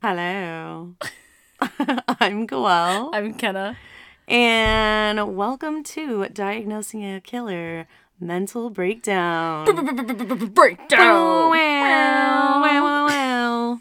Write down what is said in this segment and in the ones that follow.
Hello. I'm Goel. I'm Kenna. And welcome to Diagnosing a Killer Mental Breakdown. Breakdown. Wow, wow, wow, wow.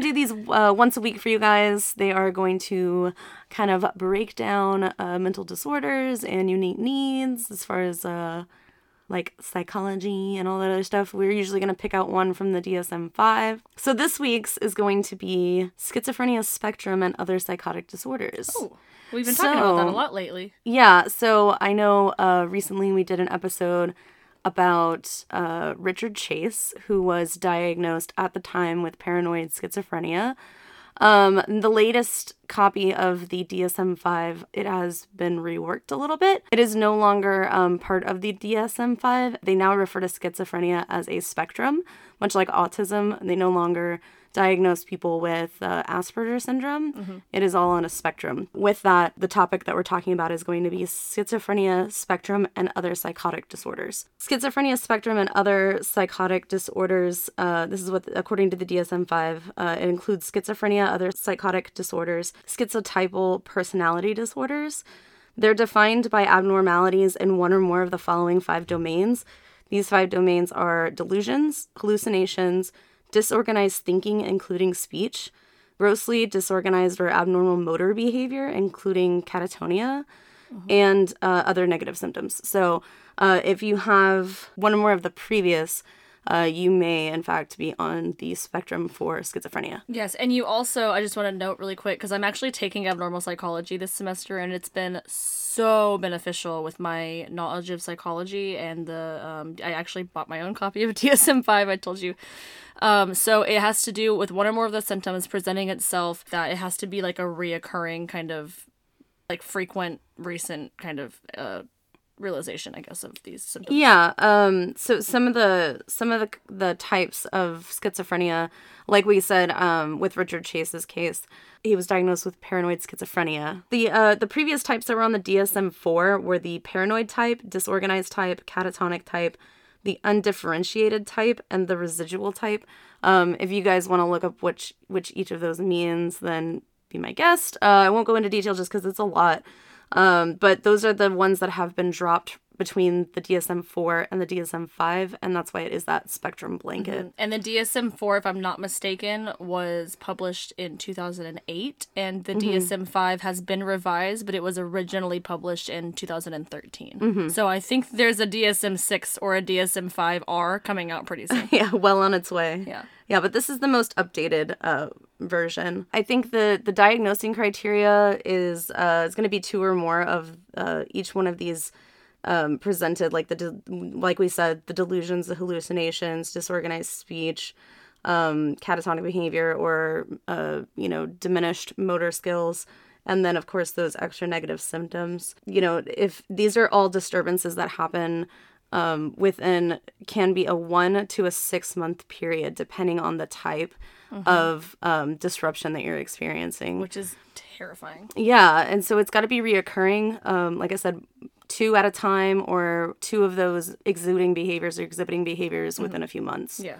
To do these uh, once a week for you guys. They are going to kind of break down uh, mental disorders and unique needs as far as uh, like psychology and all that other stuff. We're usually gonna pick out one from the DSM-5. So this week's is going to be schizophrenia spectrum and other psychotic disorders. Oh, we've been talking about that a lot lately. Yeah, so I know uh, recently we did an episode about uh, Richard Chase, who was diagnosed at the time with paranoid schizophrenia. Um, the latest copy of the DSM 5, it has been reworked a little bit. It is no longer um, part of the DSM 5. They now refer to schizophrenia as a spectrum, much like autism. They no longer diagnose people with uh, Asperger syndrome. It is all on a spectrum. With that, the topic that we're talking about is going to be schizophrenia spectrum and other psychotic disorders. Schizophrenia spectrum and other psychotic disorders. Uh, this is what, according to the DSM-5, uh, it includes schizophrenia, other psychotic disorders, schizotypal personality disorders. They're defined by abnormalities in one or more of the following five domains. These five domains are delusions, hallucinations, disorganized thinking, including speech, grossly disorganized or abnormal motor behavior, including catatonia, and uh, other negative symptoms. So, uh, if you have one or more of the previous, uh, you may, in fact, be on the spectrum for schizophrenia. Yes, and you also, I just want to note really quick because I'm actually taking abnormal psychology this semester, and it's been so beneficial with my knowledge of psychology. And the um, I actually bought my own copy of DSM five. I told you. Um, so it has to do with one or more of the symptoms presenting itself. That it has to be like a reoccurring kind of, like frequent, recent kind of uh, realization, I guess, of these symptoms. Yeah. Um. So some of the some of the the types of schizophrenia, like we said, um, with Richard Chase's case, he was diagnosed with paranoid schizophrenia. The uh the previous types that were on the DSM four were the paranoid type, disorganized type, catatonic type, the undifferentiated type, and the residual type. Um. If you guys want to look up which which each of those means, then be my guest. Uh, I won't go into detail just because it's a lot. Um, but those are the ones that have been dropped between the DSM 4 and the DSM 5, and that's why it is that spectrum blanket. And the DSM 4, if I'm not mistaken, was published in 2008, and the DSM 5 has been revised, but it was originally published in 2013. So I think there's a DSM 6 or a DSM 5R coming out pretty soon. Yeah, well on its way. Yeah. Yeah, but this is the most updated uh, version. I think the the diagnosing criteria is uh, is going to be two or more of uh, each one of these um, presented, like the de- like we said, the delusions, the hallucinations, disorganized speech, um, catatonic behavior, or uh, you know diminished motor skills. And then, of course, those extra negative symptoms. You know, if these are all disturbances that happen um, within can be a one to a six month period, depending on the type of um, disruption that you're experiencing. Which is terrifying. Yeah, and so it's got to be reoccurring. Um, like I said, two at a time, or two of those exuding behaviors or exhibiting behaviors within a few months. Yeah.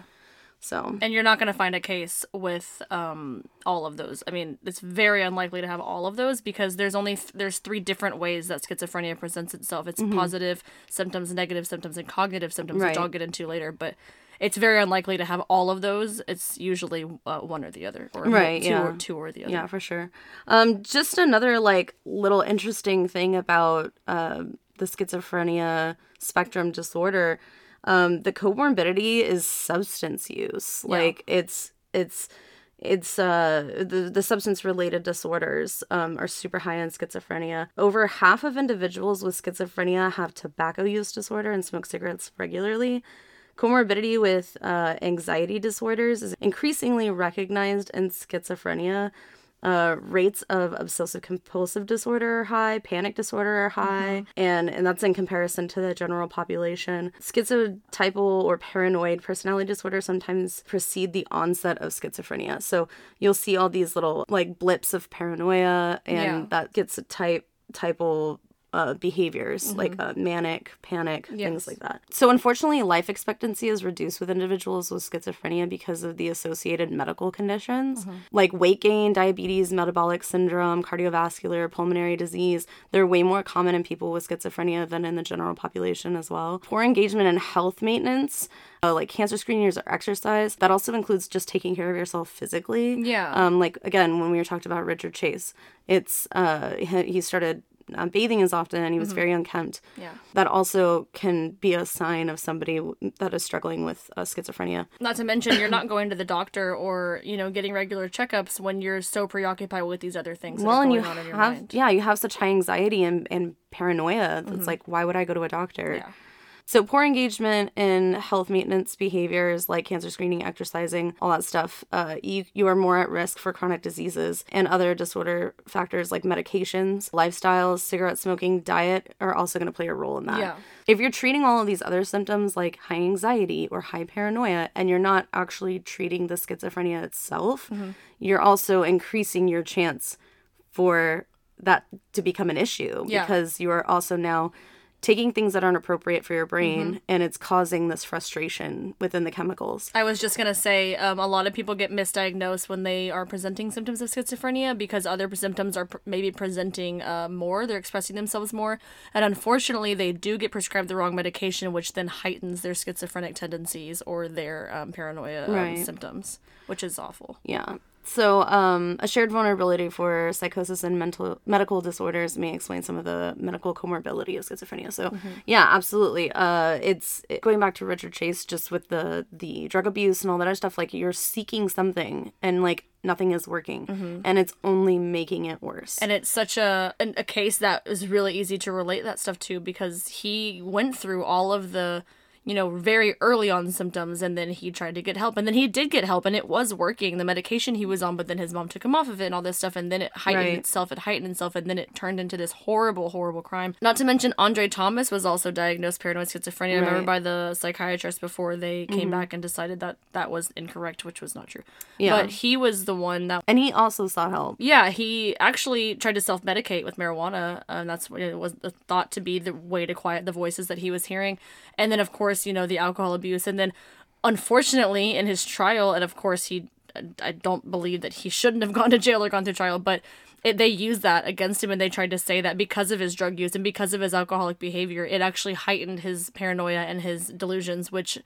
So And you're not going to find a case with um, all of those. I mean, it's very unlikely to have all of those because there's only th- there's three different ways that schizophrenia presents itself. It's positive symptoms, negative symptoms, and cognitive symptoms, which I'll get into later. But it's very unlikely to have all of those. It's usually uh, one or the other, or Right, two yeah. or two or the other. Yeah, for sure. Um, just another like little interesting thing about um the schizophrenia spectrum disorder. Um, the comorbidity is substance use. Like it's it's it's uh the, the substance related disorders um, are super high in schizophrenia. Over half of individuals with schizophrenia have tobacco use disorder and smoke cigarettes regularly. Comorbidity with uh, anxiety disorders is increasingly recognized in schizophrenia Uh, rates of obsessive compulsive disorder are high, panic disorder are high, and, and that's in comparison to the general population. Schizotypal or paranoid personality disorder sometimes precede the onset of schizophrenia. So you'll see all these little like blips of paranoia, and Yeah. that gets a type typal uh, behaviors like uh, manic, panic, Yes. things like that. So, unfortunately, life expectancy is reduced with individuals with schizophrenia because of the associated medical conditions like weight gain, diabetes, metabolic syndrome, cardiovascular, pulmonary disease. They're way more common in people with schizophrenia than in the general population as well. Poor engagement in health maintenance. Uh, like cancer screenings or exercise that also includes just taking care of yourself physically Yeah. um like again when we were talked about richard chase it's uh he started uh, bathing as often and he was very unkempt Yeah. that also can be a sign of somebody that is struggling with uh, schizophrenia Not to mention, you're not going to the doctor or you know getting regular checkups when you're so preoccupied with these other things. Well and you on in your have yeah you have such high anxiety and, and paranoia that's like why would i go to a doctor Yeah. So poor engagement in health maintenance behaviors like cancer screening, exercising, all that stuff, uh, you, you are more at risk for chronic diseases and other disorder factors like medications, lifestyles, cigarette smoking, diet are also going to play a role in that. Yeah. If you're treating all of these other symptoms like high anxiety or high paranoia and you're not actually treating the schizophrenia itself, you're also increasing your chance for that to become an issue Yeah. because you are also now taking things that aren't appropriate for your brain Mm-hmm. and it's causing this frustration within the chemicals. I was just gonna say, um, a lot of people get misdiagnosed when they are presenting symptoms of schizophrenia because other symptoms are pr- maybe presenting uh, more, they're expressing themselves more, and unfortunately, they do get prescribed the wrong medication, which then heightens their schizophrenic tendencies or their um, paranoia um, symptoms, which is awful. Yeah. So, um, a shared vulnerability for psychosis and mental medical disorders may explain some of the medical comorbidity of schizophrenia. So, yeah, absolutely. Uh, it's it- going back to Richard Chase, just with the the drug abuse and all that other stuff. Like you're seeking something, and like nothing is working, and it's only making it worse. And it's such a an, a case that is really easy to relate that stuff to because he went through all of the you know very early on symptoms and then he tried to get help and then he did get help and it was working the medication he was on but then his mom took him off of it and all this stuff and then it heightened Right. itself it heightened itself and then it turned into this horrible horrible crime not to mention andre thomas was also diagnosed paranoid schizophrenia I remember by the psychiatrist before they came mm-hmm. back and decided that that was incorrect which was not true Yeah. but he was the one that and he also sought help. yeah, he actually tried to self medicate with marijuana, and that's what it was thought to be the way to quiet the voices that he was hearing. And then, of course, you know, the alcohol abuse. And then, unfortunately, in his trial, and of course, he, I don't believe that he shouldn't have gone to jail or gone through trial, but it, they used that against him and they tried to say that because of his drug use and because of his alcoholic behavior, it actually heightened his paranoia and his delusions, which.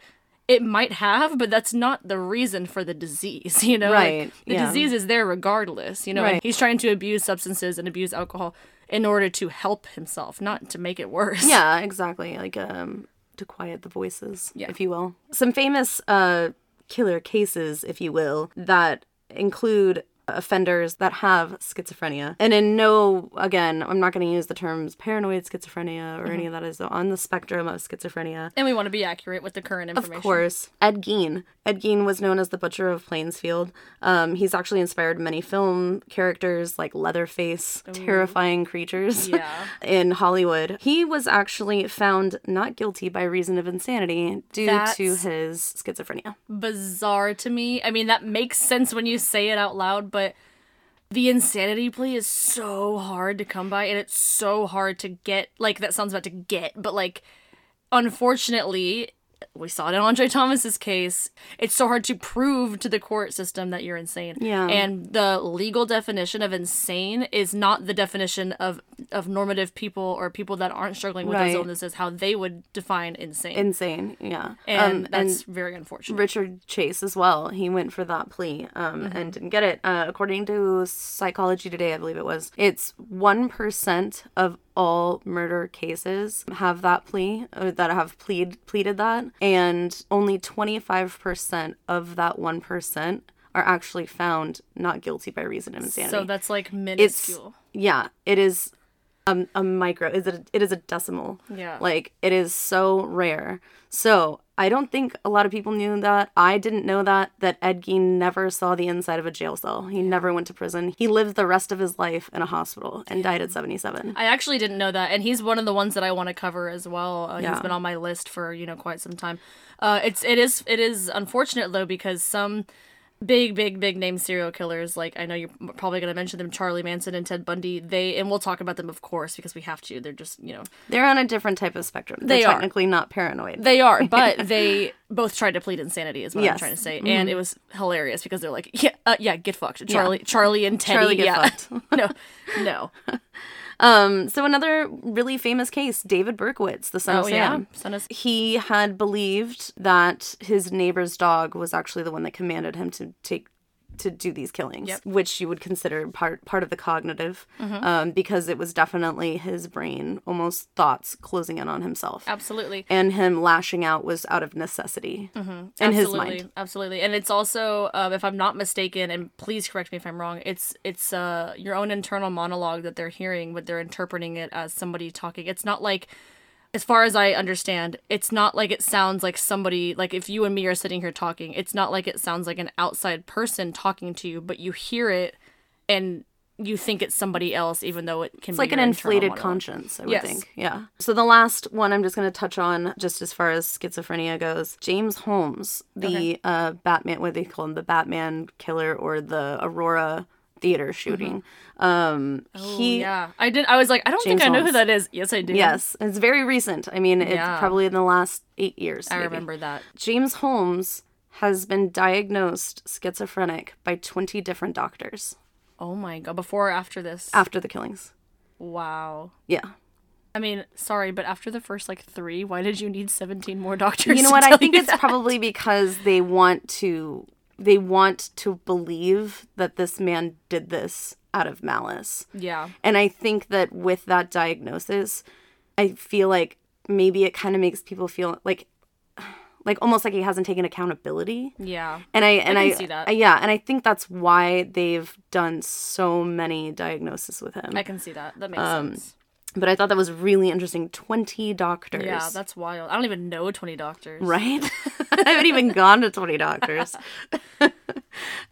It might have, but that's not the reason for the disease, you know? Like, the yeah. disease is there regardless, you know. Right. he's trying to abuse substances and abuse alcohol in order to help himself, not to make it worse. Yeah, exactly. Like um to quiet the voices, Yeah. if you will. Some famous uh killer cases, if you will, that include offenders that have schizophrenia. And in no again, I'm not going to use the terms paranoid schizophrenia or any of that is on the spectrum of schizophrenia. And we want to be accurate with the current information. Of course. Ed Gein. Ed Gein was known as the Butcher of Plainsfield. Um, he's actually inspired many film characters like Leatherface, terrifying creatures Yeah. in Hollywood. He was actually found not guilty by reason of insanity due to his schizophrenia. Bizarre to me. I mean, that makes sense when you say it out loud, but the insanity plea is so hard to come by and it's so hard to get. Like, that sounds about to get, but like, unfortunately, we saw it in Andre Thomas's case. It's so hard to prove to the court system that you're insane. Yeah. And the legal definition of insane is not the definition of of normative people or people that aren't struggling with Right. those illnesses how they would define insane. Insane, yeah. and Um, that's very unfortunate. Richard Chase as well. He went for that plea um, Mm-hmm. and didn't get it. Uh, according to Psychology Today, I believe it was, it's 1% of all murder cases have that plea, or that have plead, pleaded that. And only 25% of that 1% are actually found not guilty by reason of insanity. so that's like it's, minuscule. yeah, it is a, a micro. Is it? It is a decimal. Yeah. Like it is so rare. So I don't think a lot of people knew that. I didn't know that. That Ed Gein never saw the inside of a jail cell. He never went to prison. He lived the rest of his life in a hospital and died at seventy seven. I actually didn't know that, and he's one of the ones that I want to cover as well. Uh, Yeah. He's been on my list for you know quite some time. Uh, it's it is it is unfortunate though because some big big big name serial killers like I know you're probably going to mention them Charlie Manson and Ted Bundy they and we'll talk about them of course because we have to they're just you know They're on a different type of spectrum. They're They are. technically not paranoid. they are but they both tried to plead insanity is what I'm Mm-hmm. trying to say and it was hilarious because they're like yeah uh, yeah get fucked Charlie Charlie and Teddy Charlie get yeah fucked. no no Um, so another really famous case, David Berkowitz, the son oh of yeah Sam. son of He had believed that his neighbor's dog was actually the one that commanded him to take to do these killings, Yep. which you would consider part part of the cognitive, Mm-hmm. um, because it was definitely his brain, almost thoughts closing in on himself, absolutely and him lashing out was out of necessity in his Mm-hmm. absolutely, mind. Absolutely, and it's also, um, if I'm not mistaken, and please correct me if I'm wrong. It's it's uh, your own internal monologue that they're hearing, but they're interpreting it as somebody talking. It's not like, as far as I understand, it's not like it sounds like somebody like if you and me are sitting here talking. It's not like it sounds like an outside person talking to you, but you hear it and you think it's somebody else, even though it can It's be like an inflated conscience, I would Yes. think. Yeah. So the last one I'm just going to touch on, just as far as schizophrenia goes, James Holmes, the Okay. uh, Batman, what do they call him, the Batman killer or the Aurora theater shooting. Um, Oh, he, yeah, I did. I was like, I don't James think I know who that is. Yes, I do. yes, it's very recent. I mean, it's Yeah. probably in the last eight years. I maybe. remember that. James Holmes has been diagnosed schizophrenic by 20 different doctors Oh my god! Before or after this? after the killings. Wow. Yeah. I mean, sorry, but after the first like three, why did you need seventeen more doctors? you know what i think it's that? probably because they want to they want to believe that this man did this out of malice yeah, and i think that with that diagnosis i feel like maybe it kind of makes people feel like like almost like he hasn't taken accountability yeah, and i and i, that. I- yeah and i think that's why they've done so many diagnoses with him I can see that. That makes Um, sense. But i thought that was really interesting 20 doctors Yeah, that's wild. I don't even know twenty doctors. right i haven't even gone to 20 doctors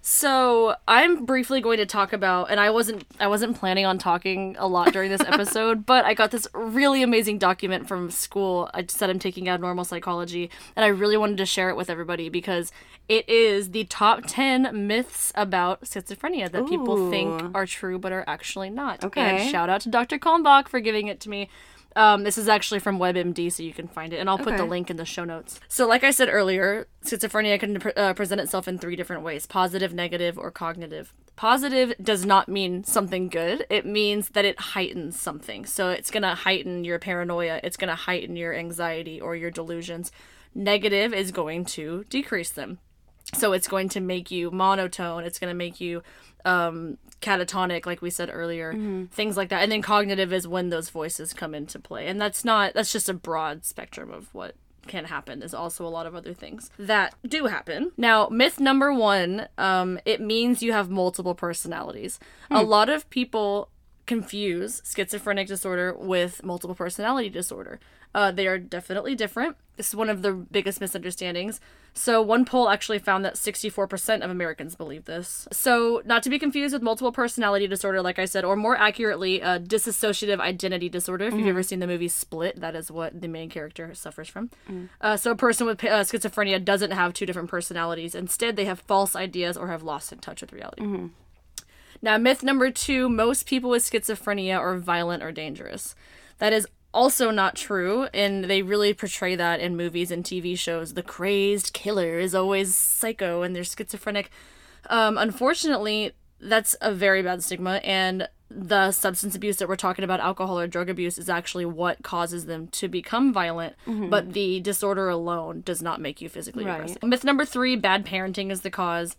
So I'm briefly going to talk about, and I wasn't, I wasn't planning on talking a lot during this episode, but I got this really amazing document from school. I said I'm taking abnormal psychology, and I really wanted to share it with everybody because it is the top ten myths about schizophrenia that people think are true but are actually not. Okay. And shout out to Dr. Kalmbach for giving it to me. Um, this is actually from WebMD, so you can find it, and I'll put the link in the show notes. So, like I said earlier, schizophrenia can pre- uh, present itself in three different ways positive, negative, or cognitive. Positive does not mean something good, it means that it heightens something. So, it's going to heighten your paranoia, it's going to heighten your anxiety or your delusions. Negative is going to decrease them. So it's going to make you monotone. It's going to make you um, catatonic, like we said earlier, things like that. And then cognitive is when those voices come into play. And that's not, that's just a broad spectrum of what can happen. There's also a lot of other things that do happen. Now, myth number one, um, it means you have multiple personalities. A lot of people confuse schizophrenic disorder with multiple personality disorder. Uh, they are definitely different. This is one of the biggest misunderstandings. So, one poll actually found that 64% of Americans believe this. So, not to be confused with multiple personality disorder, like I said, or more accurately, uh, dissociative identity disorder. If you've ever seen the movie Split, that is what the main character suffers from. Uh, so, a person with uh, schizophrenia doesn't have two different personalities. Instead, they have false ideas or have lost in touch with reality. Now, myth number two most people with schizophrenia are violent or dangerous. That is also not true, and they really portray that in movies and TV shows. The crazed killer is always psycho and they're schizophrenic. Um, unfortunately, that's a very bad stigma, and the substance abuse that we're talking about, alcohol or drug abuse, is actually what causes them to become violent, but the disorder alone does not make you physically Right. aggressive. Myth number three bad parenting is the cause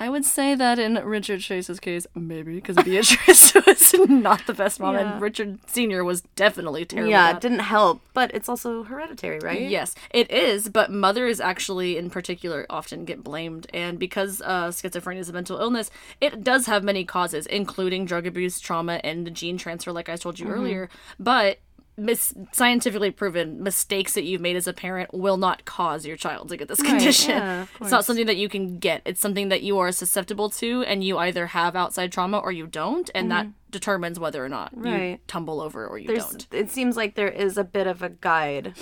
I would say that in Richard Chase's case, maybe because Beatrice was not the best mom, Yeah. and Richard Senior was definitely terrible. yeah, it didn't help, but it's also hereditary, right? Yes, it is, but mothers actually, in particular, often get blamed. And because uh, schizophrenia is a mental illness, it does have many causes, including drug abuse, trauma, and the gene transfer, like I told you Mm-hmm. earlier. But mis- scientifically proven mistakes that you've made as a parent will not cause your child to get this condition. yeah, it's not something that you can get. It's something that you are susceptible to, and you either have outside trauma or you don't, and that determines whether or not you Mm-hmm. Tumble over or you There's, don't. it seems like there is a bit of a guide,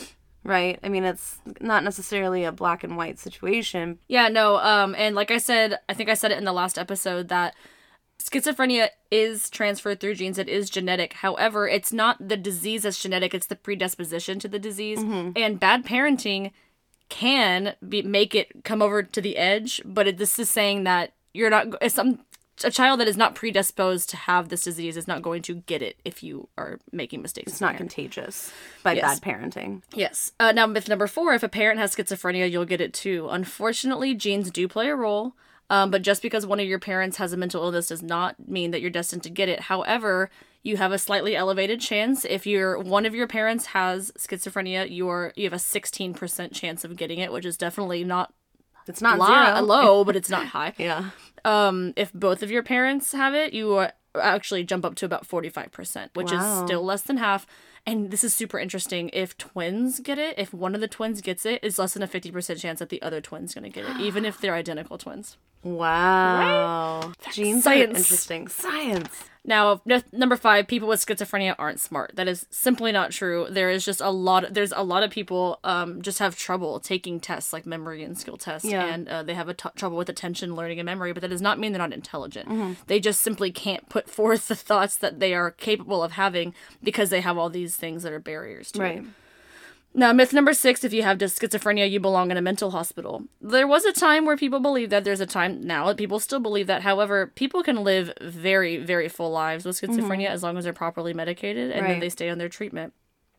right? I mean, it's not necessarily a black and white situation. Yeah, no, um, and like I said, I think I said it in the last episode that schizophrenia is transferred through genes. It is genetic. However, it's not the disease that's genetic, it's the predisposition to the disease. And bad parenting can be make it come over to the edge, but it, this is saying that you're not if some a child that is not predisposed to have this disease is not going to get it if you are making mistakes. It's not contagious by Yes. bad parenting. Yes. Uh, now, myth number four if a parent has schizophrenia, you'll get it too. Unfortunately, genes do play a role, um, but just because one of your parents has a mental illness does not mean that you're destined to get it. However, you have a slightly elevated chance. If your one of your parents has schizophrenia, you're you have a 16% chance of getting it, which is definitely not It's not lo- zero. low, but it's not high. Yeah. Um, if both of your parents have it, you actually jump up to about 45%, which Wow. is still less than half. And this is super interesting. If twins get it, if one of the twins gets it, it's less than a 50% chance that the other twin's going to get it, even if they're identical twins. Wow. Genes Science. are interesting. Science. Now, number five, people with schizophrenia aren't smart. That is simply not true. There is just a lot. Of, There's a lot of people um just have trouble taking tests like memory and skill tests, Yeah. and uh, they have a t- trouble with attention, learning, and memory. But that does not mean they're not intelligent. Mm-hmm. They just simply can't put forth the thoughts that they are capable of having because they have all these things that are barriers to it. Right. Now, myth number six if you have schizophrenia, you belong in a mental hospital. There was a time where people believed that. There's a time now that people still believe that. However, people can live very, very full lives with mm-hmm. schizophrenia as long as they're properly medicated and then they stay on their treatment.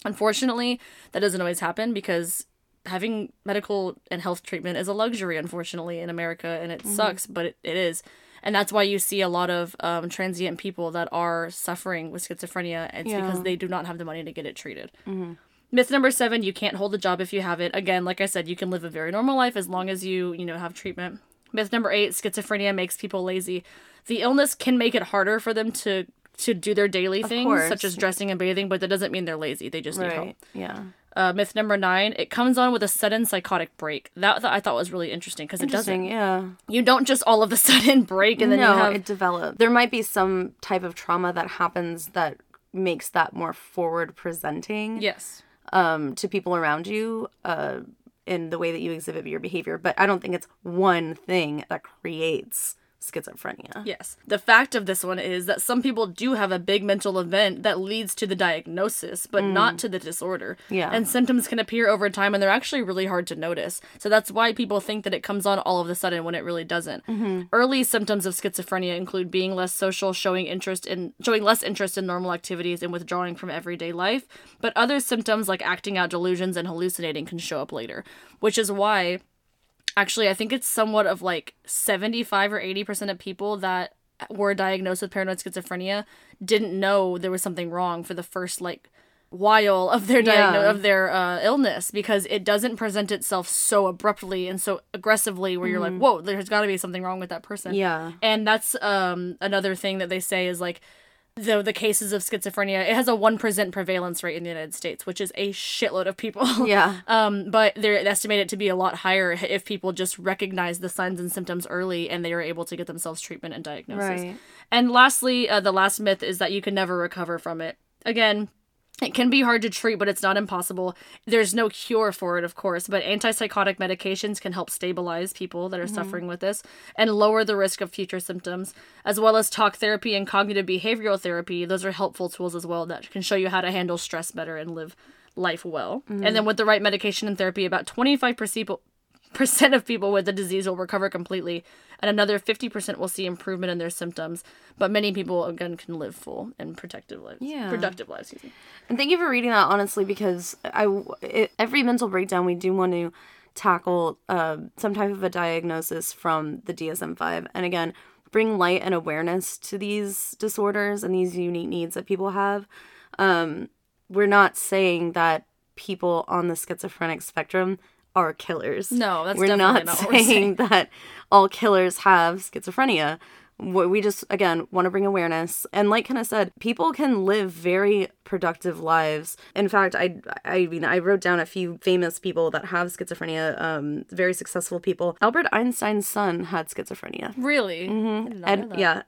Unfortunately, that doesn't always happen because having medical and health treatment is a luxury, unfortunately, in America, and it mm-hmm. sucks, but it, it is. And that's why you see a lot of um, transient people that are suffering with schizophrenia. It's Yeah. because they do not have the money to get it treated. Mm-hmm. Myth number seven, you can't hold a job if you have it. Again, like I said, you can live a very normal life as long as you, you know, have treatment. Myth number eight, schizophrenia makes people lazy. The illness can make it harder for them to to do their daily things, course. such as dressing and bathing, but that doesn't mean they're lazy. They just need help. Yeah. Uh, myth number nine, it comes on with a sudden psychotic break. That, that I thought was really interesting because it doesn't. Yeah. You don't just all of a sudden break and then no, you have it develops. There might be some type of trauma that happens that makes that more forward presenting yes. Um, to people around you uh, in the way that you exhibit your behavior. But I don't think it's one thing that creates schizophrenia. Yes. The fact of this one is that some people do have a big mental event that leads to the diagnosis, but mm. not to the disorder. Yeah. And symptoms can appear over time and they're actually really hard to notice. So that's why people think that it comes on all of a sudden when it really doesn't. Mm-hmm. Early symptoms of schizophrenia include being less social, showing interest in showing less interest in normal activities and withdrawing from everyday life. But other symptoms like acting out delusions and hallucinating can show up later, which is why actually i think it's somewhat of like 75 or 80% of people that were diagnosed with paranoid schizophrenia didn't know there was something wrong for the first like while of their diagno- Yeah. of their uh, illness because it doesn't present itself so abruptly and so aggressively where you're like whoa there's got to be something wrong with that person Yeah. and that's um another thing that they say is like the the cases of schizophrenia it has a 1% prevalence rate in the United States which is a shitload of people Yeah. um, but they're estimated to be a lot higher if people just recognize the signs and symptoms early and they are able to get themselves treatment and diagnosis. Right. And lastly, uh, the last myth is that you can never recover from it. Again, it can be hard to treat, but it's not impossible. There's no cure for it, of course, but antipsychotic medications can help stabilize people that are mm-hmm. suffering with this and lower the risk of future symptoms, as well as talk therapy and cognitive behavioral therapy. Those are helpful tools as well that can show you how to handle stress better and live life well. And then mm. with the right medication and therapy, about 25% people percent of people with the disease will recover completely and another 50% will see improvement in their symptoms but many people again can live full and protective lives Yeah. productive lives excuse me. And thank you for reading that honestly because I it, every mental breakdown we do want to tackle uh, some type of a diagnosis from the DSM 5. And again, bring light and awareness to these disorders and these unique needs that people have. Um, we're not saying that people on the schizophrenic spectrum are killers. No, that's we're definitely not, not what we're saying saying. that all killers have schizophrenia. What we just again want to bring awareness, and like kind of said, people can live very productive lives. In fact, I I mean I wrote down a few famous people that have schizophrenia, um, very successful people. Albert Einstein's son had schizophrenia. Really? Mm-hmm. I did not know Ed, yeah,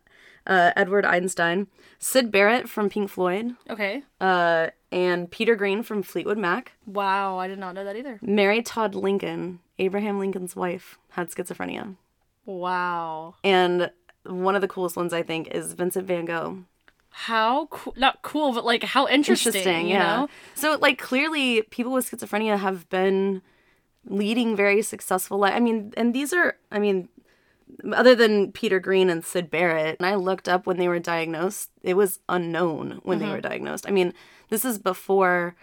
uh, Edward Einstein, Syd Barrett from Pink Floyd, Okay. uh, and Peter Green from Fleetwood Mac. Wow, I did not know that either. Mary Todd Lincoln, Abraham Lincoln's wife, had schizophrenia. Wow. And one of the coolest ones I think is Vincent Van Gogh. How cool? Not cool, but like how interesting. Interesting, you yeah. know? So like clearly people with schizophrenia have been leading very successful life. I mean, and these are I mean other than Peter Green and Syd Barrett, and I looked up when they were diagnosed, it was unknown when Mm-hmm. they were diagnosed. I mean, this is before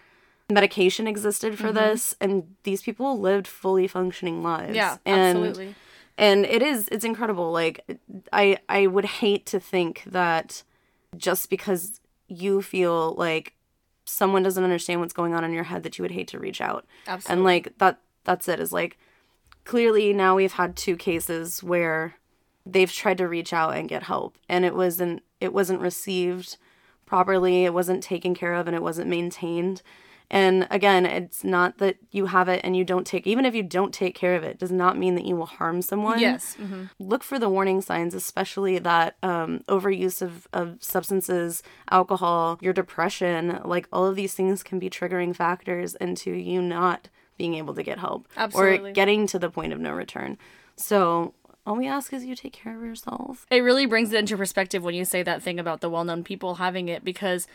medication existed for this and these people lived fully functioning lives. Mm-hmm. Yeah, and absolutely. and it is it's incredible like i i would hate to think that just because you feel like someone doesn't understand what's going on in your head that you would hate to reach out Absolutely. and like that that's it is like clearly now we've had two cases where they've tried to reach out and get help and it wasn't it wasn't received properly it wasn't taken care of and it wasn't maintained and again it's not that you have it and you don't take even if you don't take care of it does not mean that you will harm someone Yes. hmm look for the warning signs, especially that um, overuse of, of substances, alcohol, your depression, like all of these things can be triggering factors into you not being able to get help Absolutely. or getting to the point of no return. So all we ask is you take care of yourself. It really brings it into perspective when you say that thing about the well known people having it because,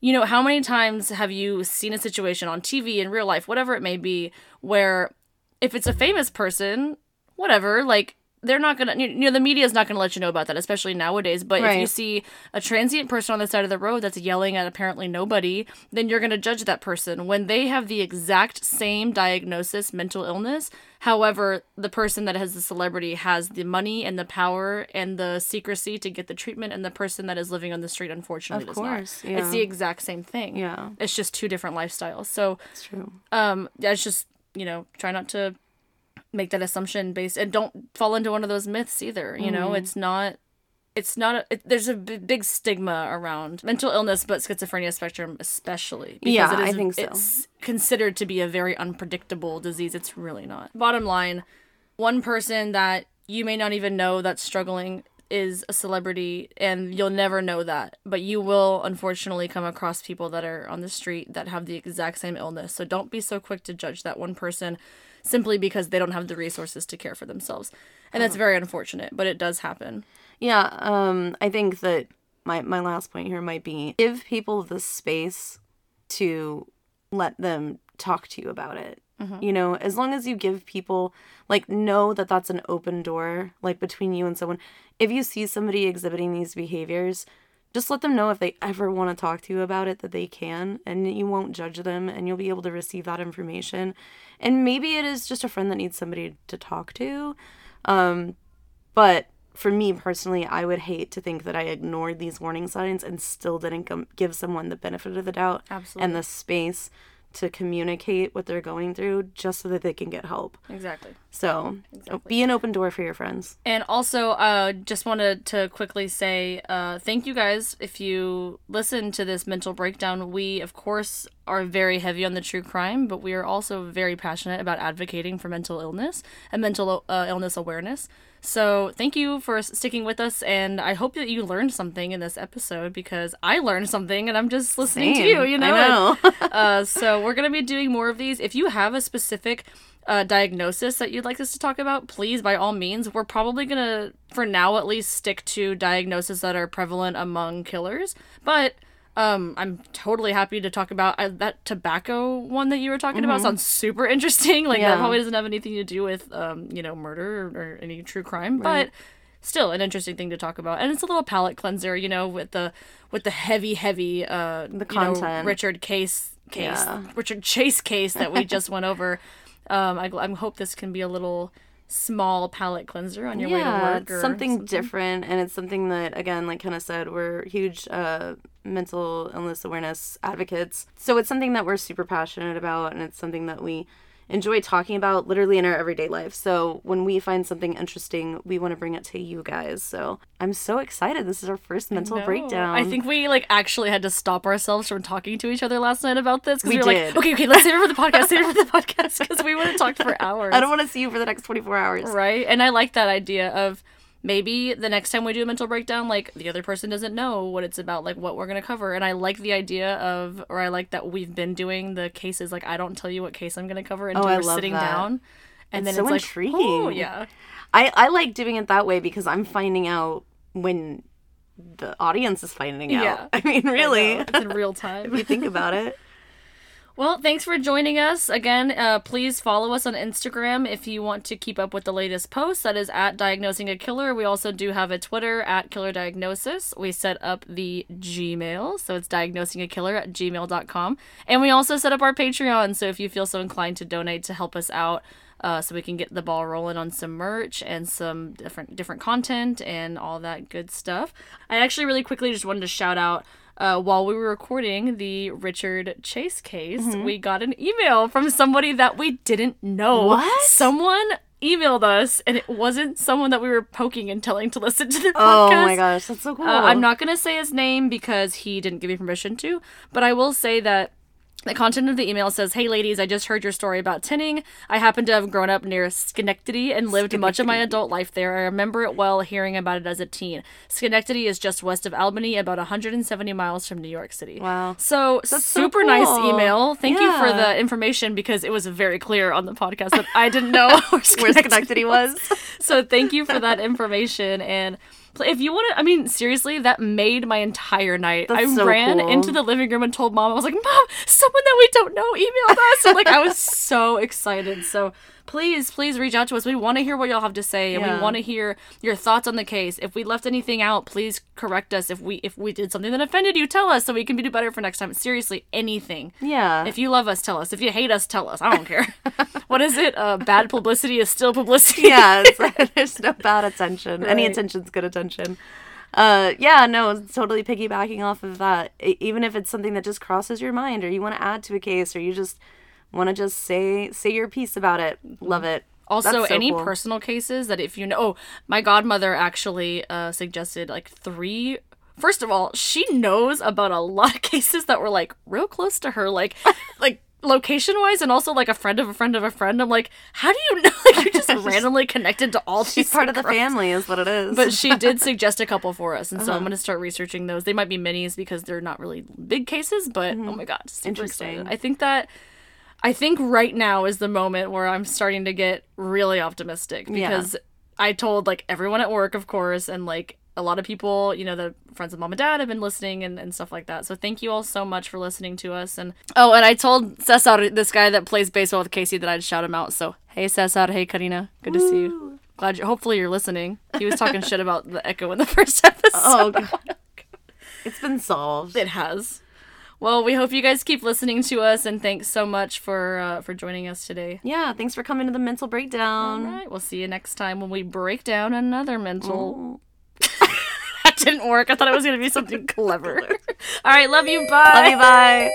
you know, how many times have you seen a situation on TV, in real life, whatever it may be, where if it's a famous person, whatever, like, they're not gonna, you know, the media is not gonna let you know about that, especially nowadays. But if you see a transient person on the side of the road that's yelling at apparently nobody, then you're gonna judge that person when they have the exact same diagnosis, mental illness. However, the person that has the celebrity has the money and the power and the secrecy to get the treatment, and the person that is living on the street, unfortunately, Of does not. course, It's the exact same thing. Yeah, It's just two different lifestyles. So, it's true. um, yeah, it's just you know, try not to make that assumption based, and don't fall into one of those myths either. You Mm-hmm. know, it's not. It's not. A, it, there's a b- big stigma around mental illness, but schizophrenia spectrum especially. Yeah, it I think so. It's considered to be a very unpredictable disease. It's really not. Bottom line, one person that you may not even know that's struggling is a celebrity and you'll never know that but you will unfortunately come across people that are on the street that have the exact same illness so don't be so quick to judge that one person simply because they don't have the resources to care for themselves and that's very unfortunate but it does happen Yeah, um, I think that my my last point here might be give people the space to let them talk to you about it. You know, as long as you give people like know that that's an open door like between you and someone. If you see somebody exhibiting these behaviors, just let them know if they ever want to talk to you about it that they can and you won't judge them and you'll be able to receive that information. And maybe it is just a friend that needs somebody to talk to. Um but for me personally, I would hate to think that I ignored these warning signs and still didn't give someone the benefit of the doubt Absolutely. and the space to communicate what they're going through just so that they can get help. exactly So be an open door for your friends. And also, uh, just wanted to quickly say uh, thank you guys if you listen to this mental breakdown. We, of course, are very heavy on the true crime, but we are also very passionate about advocating for mental illness and mental uh, illness awareness. So, thank you for sticking with us, and I hope that you learned something in this episode because I learned something, and I'm just listening to you. You know, I know. uh, so we're gonna be doing more of these. If you have a specific uh, diagnosis that you'd like us to talk about, please, by all means. We're probably gonna, for now at least, stick to diagnoses that are prevalent among killers. But um, I'm totally happy to talk about uh, that tobacco one that you were talking about. Sounds super interesting. Like that Mm-hmm. Probably doesn't have anything to do with um, you know, murder or, or any true crime, but still an interesting thing to talk about and it's a little palate cleanser you know with the with the heavy heavy uh the content. richard case case Yeah. richard chase case that we just went over Um, I, I hope this can be a little small palate cleanser on your way to work or something, different and it's something that again like kind of said we're huge uh, mental illness awareness advocates. So it's something that we're super passionate about and it's something that we enjoy talking about literally in our everyday life so when we find something interesting we want to bring it to you guys so i'm so excited this is our first mental No. breakdown I think we like actually had to stop ourselves from talking to each other last night about this because We we, were did. like, okay, okay, let's save it for the podcast, save it for the podcast because we would have talked for hours. i don't want to see you for the next 24 hours right? And I like that idea of maybe the next time we do a mental breakdown, like the other person doesn't know what it's about, like what we're gonna cover. And I like the idea of, or I like that we've been doing the cases. Like I don't tell you what case I'm gonna cover until Oh, we're sitting that. down. And It's then so it's intriguing. like, oh yeah, I, I like doing it that way because i'm finding out when the audience is finding out Yeah. i mean really I it's in real time. if you think about it Well, thanks for joining us. Again, uh, please follow us on Instagram if you want to keep up with the latest posts. That is at Diagnosing a Killer. We also do have a Twitter at Killer Diagnosis. We set up the Gmail, so it's diagnosingakiller at gmail.com. And we also set up our Patreon, so if you feel so inclined to donate to help us out, uh, so we can get the ball rolling on some merch and some different different content and all that good stuff. I actually really quickly just wanted to shout out uh, while we were recording the Richard Chase case, Mm-hmm. we got an email from somebody that we didn't know. What? Someone emailed us, and it wasn't someone that we were poking and telling to listen to the oh podcast. Oh my gosh that's so cool Uh, I'm not going to say his name because he didn't give me permission to, but I will say that the content of the email says, Hey ladies, I just heard your story about tinning. I happen to have grown up near Schenectady and lived much of my adult life there. I remember it well hearing about it as a teen. Schenectady is just west of Albany, about 170 miles from New York City. Wow. So, so super nice cool. email. Thank you for the information because it was very clear on the podcast that I didn't know where where Schenectady Schenectady was. so thank you for that information and if you want to i mean seriously that made my entire night. That's i so ran cool. into the living room and told mom i was like mom someone that we don't know emailed us. And like i was so excited. So please please reach out to us we want to hear what y'all have to say and Yeah. we want to hear your thoughts on the case if we left anything out please correct us if we if we did something that offended you tell us so we can do better for next time seriously anything Yeah. if you love us tell us if you hate us tell us i don't care what is it uh, bad publicity is still publicity yeah, there's no bad attention. Any Right. attention's good attention. Uh, yeah, no, totally piggybacking off of that. Even if it's something that just crosses your mind, or you want to add to a case, or you just want to just say say your piece about it, love it. Also, so any cool. personal cases that if you know, oh, my godmother actually uh, suggested like three. First of all, she knows about a lot of cases that were like real close to her, like like location wise, and also like a friend of a friend of a friend. I'm like, how do you know? Like you're just randomly connected to all She's these part of the family, is what it is. But she did suggest a couple for us, and so Uh-huh. I'm going to start researching those. They might be minis because they're not really big cases, but oh my god, super Mm-hmm. Interesting. excited. I think that I think right now is the moment where I'm starting to get really optimistic Yeah. because I told like everyone at work, of course, and like a lot of people, you know, the friends of mom and dad have been listening and, and stuff like that. So thank you all so much for listening to us. And oh, and I told Cesar, this guy that plays baseball with Casey, that I'd shout him out. So hey Cesar, hey Karina, good to see you. Glad you. Hopefully you're listening. He was talking shit about the echo in the first episode. oh god, it's been solved. It has. Well, we hope you guys keep listening to us, and thanks so much for uh, for joining us today. Yeah, thanks for coming to the mental breakdown. All right, we'll see you next time when we break down another mental. that didn't work. I thought it was gonna be something clever. All right, love you. Bye. Love you. Bye.